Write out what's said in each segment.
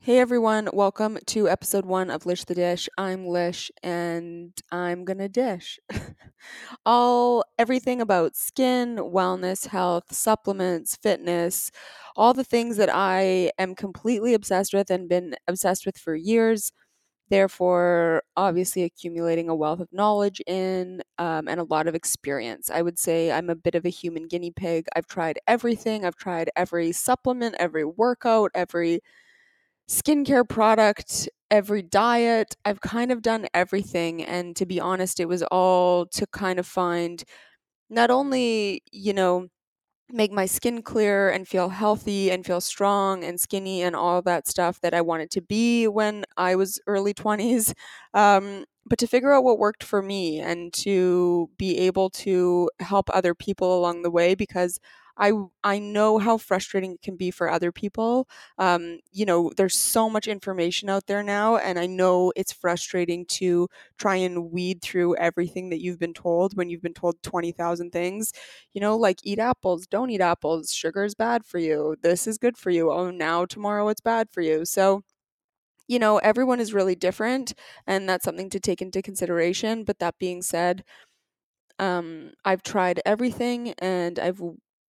Hey everyone, welcome to episode one of Lish the Dish. I'm Lish and I'm gonna dish. all everything about skin, wellness, health, supplements, fitness, all the things that I am completely obsessed with and been obsessed with for years. Therefore, obviously, accumulating a wealth of knowledge in um, and a lot of experience. I would say I'm a bit of a human guinea pig. I've tried everything, I've tried every supplement, every workout, every skincare product, every diet. I've kind of done everything. And to be honest, it was all to kind of find not only, you know, make my skin clear and feel healthy and feel strong and skinny and all that stuff that I wanted to be when I was early 20s. Um, but to figure out what worked for me and to be able to help other people along the way because I I know how frustrating it can be for other people. Um, you know, there's so much information out there now, and I know it's frustrating to try and weed through everything that you've been told when you've been told twenty thousand things. You know, like eat apples, don't eat apples, sugar is bad for you, this is good for you. Oh, now tomorrow it's bad for you. So you know, everyone is really different, and that's something to take into consideration. But that being said, um, I've tried everything and I've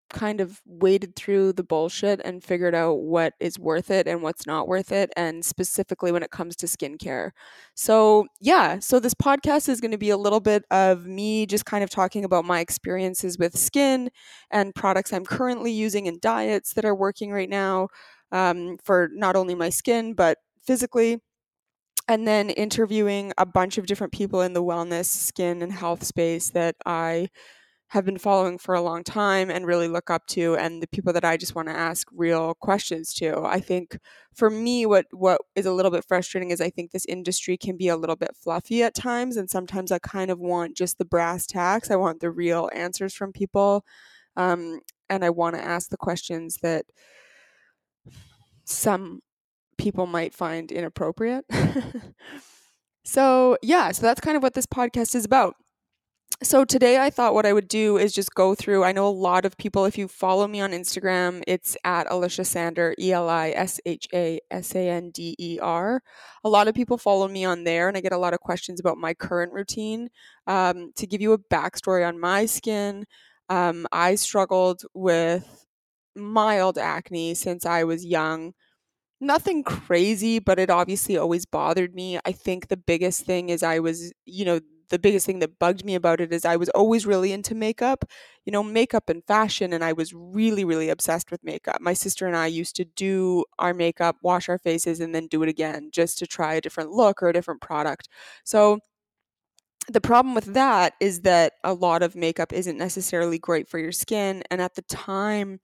kind of waded through the bullshit and figured out what is worth it and what's not worth it, and specifically when it comes to skincare. So, yeah, so this podcast is going to be a little bit of me just kind of talking about my experiences with skin and products I'm currently using and diets that are working right now um, for not only my skin, but physically and then interviewing a bunch of different people in the wellness, skin, and health space that I have been following for a long time and really look up to and the people that I just want to ask real questions to. I think for me what what is a little bit frustrating is I think this industry can be a little bit fluffy at times and sometimes I kind of want just the brass tacks. I want the real answers from people. Um, and I want to ask the questions that some people might find inappropriate. so, yeah, so that's kind of what this podcast is about. So, today I thought what I would do is just go through. I know a lot of people, if you follow me on Instagram, it's at Elisha Sander, E L I S H A S A N D E R. A lot of people follow me on there, and I get a lot of questions about my current routine. Um, to give you a backstory on my skin, um, I struggled with mild acne since I was young nothing crazy, but it obviously always bothered me. I think the biggest thing is I was, you know, the biggest thing that bugged me about it is I was always really into makeup, you know, makeup and fashion, and I was really, really obsessed with makeup. My sister and I used to do our makeup, wash our faces, and then do it again just to try a different look or a different product. So, the problem with that is that a lot of makeup isn't necessarily great for your skin. And at the time,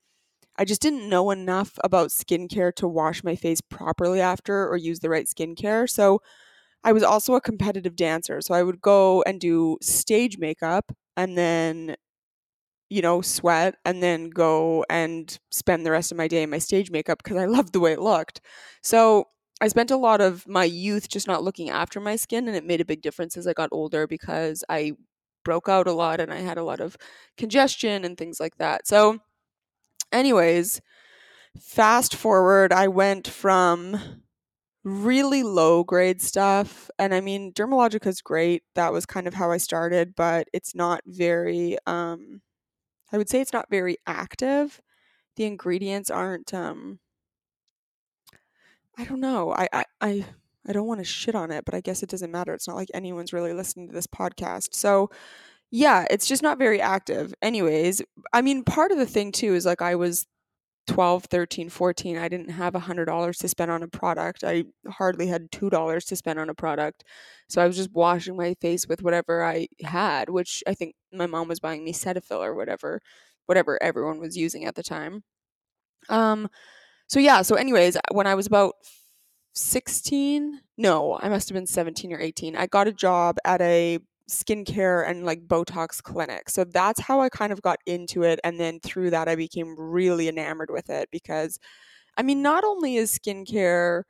I just didn't know enough about skincare to wash my face properly after or use the right skincare. So I was also a competitive dancer. So I would go and do stage makeup and then, you know, sweat and then go and spend the rest of my day in my stage makeup because I loved the way it looked. So I spent a lot of my youth just not looking after my skin, and it made a big difference as I got older because I broke out a lot and I had a lot of congestion and things like that. So, anyways, fast forward, I went from really low grade stuff. And I mean, Dermalogica is great. That was kind of how I started, but it's not very, um, I would say it's not very active. The ingredients aren't, um, I don't know. I, I, I, I don't want to shit on it, but I guess it doesn't matter. It's not like anyone's really listening to this podcast. So, yeah, it's just not very active. Anyways, I mean, part of the thing too is like I was 12, 13, 14, I didn't have $100 to spend on a product. I hardly had $2 to spend on a product. So I was just washing my face with whatever I had, which I think my mom was buying me Cetaphil or whatever, whatever everyone was using at the time. Um so yeah, so anyways, when I was about 16, no, I must have been 17 or 18. I got a job at a skincare and like Botox clinic. So that's how I kind of got into it. And then through that, I became really enamored with it because, I mean, not only is skincare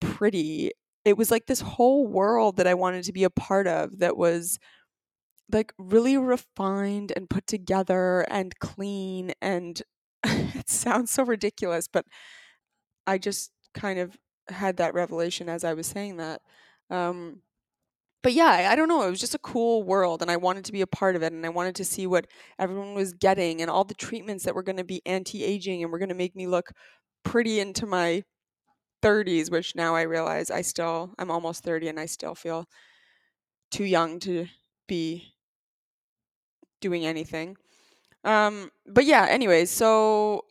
pretty, it was like this whole world that I wanted to be a part of that was like really refined and put together and clean. And it sounds so ridiculous, but I just kind of had that revelation as I was saying that. Um, but yeah, I, don't know. It was just a cool world, and I wanted to be a part of it, and I wanted to see what everyone was getting, and all the treatments that were going to be anti-aging, and were going to make me look pretty into my 30s, which now I realize I still I'm almost 30, and I still feel too young to be doing anything. Um, but yeah, anyways, so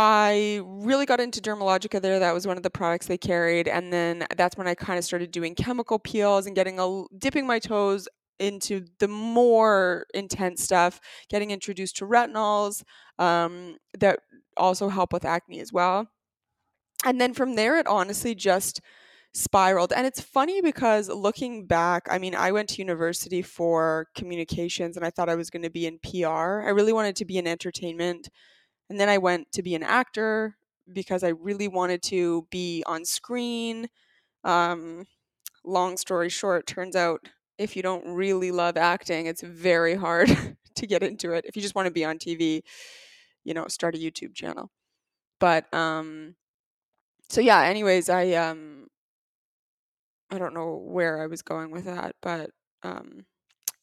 I really got into Dermalogica there. That was one of the products they carried, and then that's when I kind of started doing chemical peels and getting a dipping my toes into the more intense stuff. Getting introduced to retinols um, that also help with acne as well, and then from there, it honestly just spiraled. And it's funny because looking back, I mean, I went to university for communications, and I thought I was going to be in PR. I really wanted to be in entertainment and then I went to be an actor because I really wanted to be on screen. Um, long story short, turns out if you don't really love acting, it's very hard to get into it. If you just want to be on TV, you know, start a YouTube channel. But um so yeah, anyways, I um I don't know where I was going with that, but um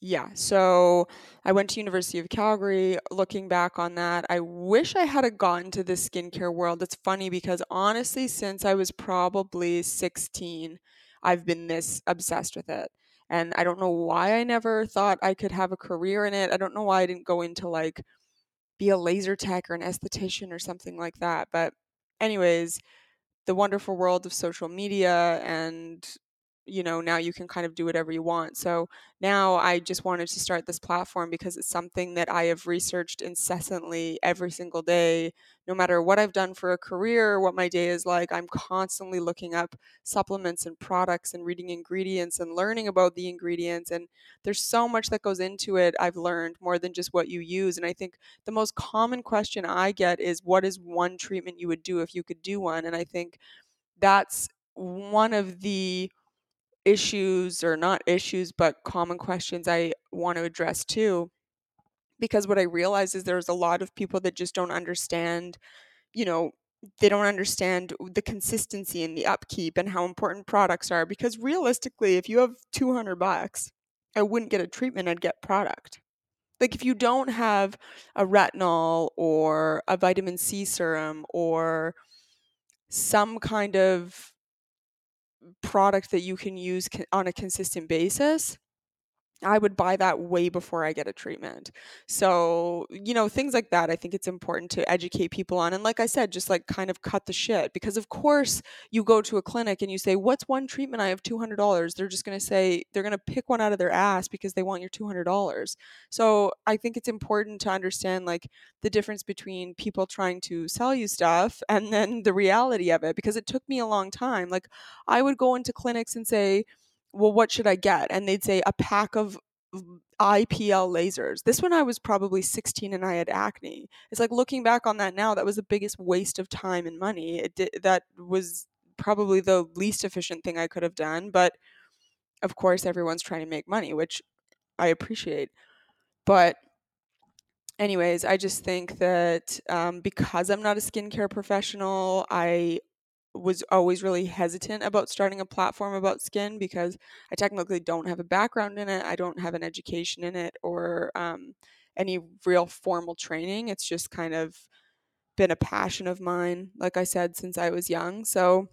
yeah, so I went to University of Calgary. Looking back on that, I wish I had gotten to the skincare world. It's funny because honestly, since I was probably 16, I've been this obsessed with it. And I don't know why I never thought I could have a career in it. I don't know why I didn't go into like be a laser tech or an esthetician or something like that. But anyways, the wonderful world of social media and you know now you can kind of do whatever you want. So now i just wanted to start this platform because it's something that i have researched incessantly every single day. No matter what i've done for a career what my day is like i'm constantly looking up supplements and products and reading ingredients and learning about the ingredients and there's so much that goes into it i've learned more than just what you use. And i think the most common question i get is what is one treatment you would do if you could do one? And i think that's one of the issues or not issues but common questions I want to address too because what I realize is there's a lot of people that just don't understand you know they don't understand the consistency and the upkeep and how important products are because realistically if you have 200 bucks I wouldn't get a treatment I'd get product. Like if you don't have a retinol or a vitamin C serum or some kind of product that you can use on a consistent basis, I would buy that way before I get a treatment. So, you know, things like that, I think it's important to educate people on. And like I said, just like kind of cut the shit. Because, of course, you go to a clinic and you say, What's one treatment? I have $200. They're just going to say, they're going to pick one out of their ass because they want your $200. So, I think it's important to understand like the difference between people trying to sell you stuff and then the reality of it. Because it took me a long time. Like, I would go into clinics and say, well, what should I get? And they'd say a pack of IPL lasers. This one I was probably 16 and I had acne. It's like looking back on that now, that was the biggest waste of time and money. It did, that was probably the least efficient thing I could have done. But of course, everyone's trying to make money, which I appreciate. But anyways, I just think that um, because I'm not a skincare professional, I was always really hesitant about starting a platform about skin because I technically don't have a background in it. I don't have an education in it or um, any real formal training. It's just kind of been a passion of mine, like I said, since I was young. So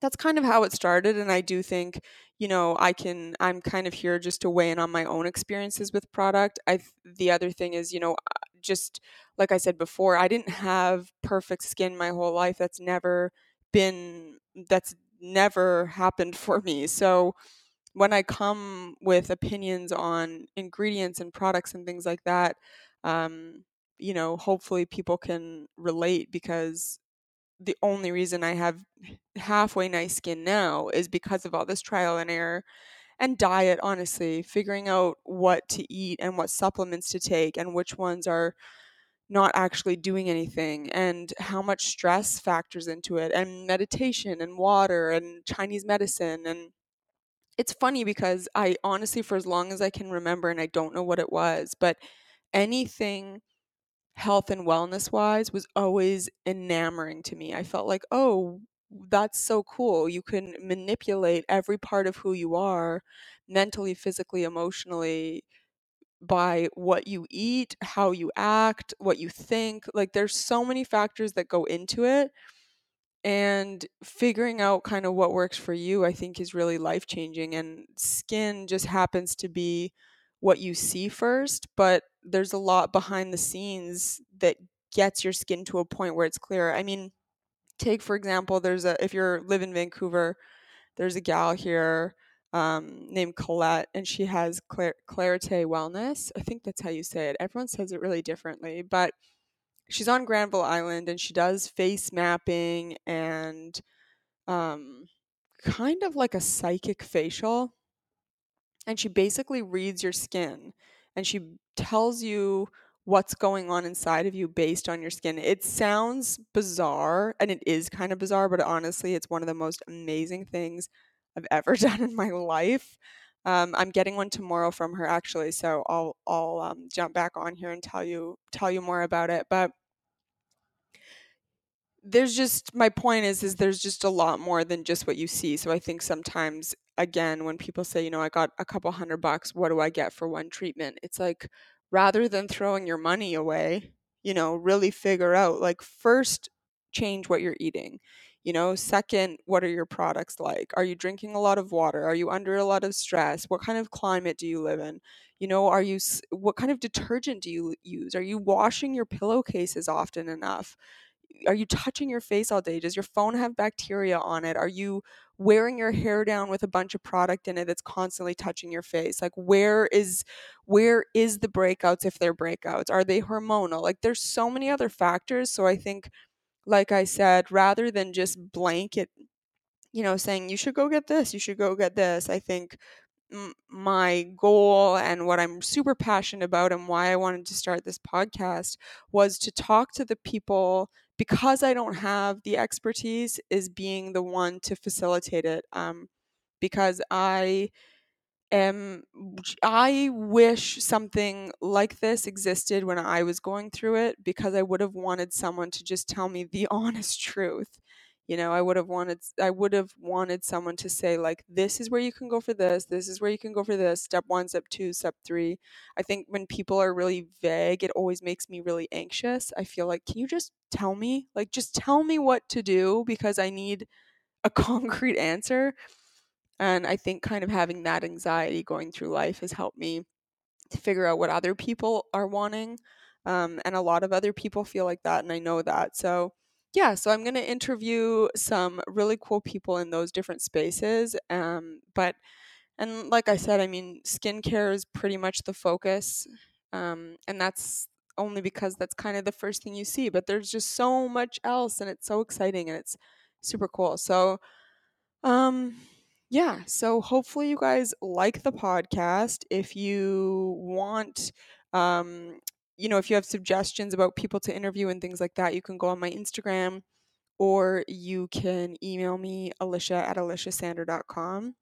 that's kind of how it started. And I do think, you know, I can, I'm kind of here just to weigh in on my own experiences with product. I, the other thing is, you know, just like I said before, I didn't have perfect skin my whole life. That's never been that's never happened for me. So when I come with opinions on ingredients and products and things like that, um, you know, hopefully people can relate because the only reason I have halfway nice skin now is because of all this trial and error and diet, honestly, figuring out what to eat and what supplements to take and which ones are not actually doing anything and how much stress factors into it and meditation and water and Chinese medicine and it's funny because I honestly for as long as I can remember and I don't know what it was but anything health and wellness wise was always enamoring to me. I felt like, "Oh, that's so cool. You can manipulate every part of who you are mentally, physically, emotionally by what you eat, how you act, what you think. Like there's so many factors that go into it. And figuring out kind of what works for you, I think, is really life changing. And skin just happens to be what you see first, but there's a lot behind the scenes that gets your skin to a point where it's clear. I mean, take for example, there's a if you're live in Vancouver, there's a gal here um, named Colette, and she has Clar- Clarite Wellness. I think that's how you say it. Everyone says it really differently, but she's on Granville Island and she does face mapping and um, kind of like a psychic facial. And she basically reads your skin and she tells you what's going on inside of you based on your skin. It sounds bizarre and it is kind of bizarre, but honestly, it's one of the most amazing things I've ever done in my life. Um, I'm getting one tomorrow from her actually, so I'll I'll um, jump back on here and tell you tell you more about it. But there's just my point is is there's just a lot more than just what you see. So I think sometimes again when people say, you know, I got a couple hundred bucks, what do I get for one treatment? It's like rather than throwing your money away, you know, really figure out like first change what you're eating. You know, second, what are your products like? Are you drinking a lot of water? Are you under a lot of stress? What kind of climate do you live in? You know, are you what kind of detergent do you use? Are you washing your pillowcases often enough? are you touching your face all day? Does your phone have bacteria on it? Are you wearing your hair down with a bunch of product in it that's constantly touching your face? Like where is where is the breakouts if they're breakouts? Are they hormonal? Like there's so many other factors. So I think like I said, rather than just blanket, you know, saying you should go get this, you should go get this, I think my goal and what I'm super passionate about and why I wanted to start this podcast was to talk to the people because I don't have the expertise is being the one to facilitate it um, because I am I wish something like this existed when I was going through it because I would have wanted someone to just tell me the honest truth you know? I would have wanted i would have wanted someone to say like this is where you can go for this this is where you can go for this step one step two step three. I think when people are really vague it always makes me really anxious. I feel like can you just tell me like just tell me what to do because i need a concrete answer and i think kind of having that anxiety going through life has helped me to figure out what other people are wanting um, and a lot of other people feel like that and i know that so yeah, so I'm going to interview some really cool people in those different spaces. Um, but, and like I said, I mean, skincare is pretty much the focus. Um, and that's only because that's kind of the first thing you see. But there's just so much else, and it's so exciting and it's super cool. So, um, yeah, so hopefully you guys like the podcast. If you want, um, you know, if you have suggestions about people to interview and things like that, you can go on my Instagram or you can email me, Elisha at elishasander.com.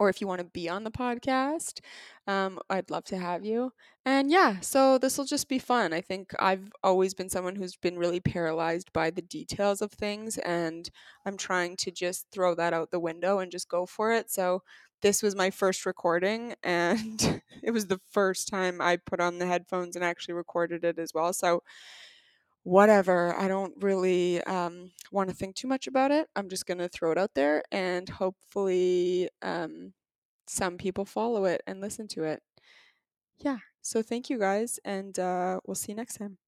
Or if you want to be on the podcast, um, I'd love to have you. And yeah, so this will just be fun. I think I've always been someone who's been really paralyzed by the details of things, and I'm trying to just throw that out the window and just go for it. So this was my first recording and it was the first time I put on the headphones and actually recorded it as well. So whatever. I don't really um, want to think too much about it. I'm just going to throw it out there and hopefully um, some people follow it and listen to it. Yeah. So thank you guys, and uh, we'll see you next time.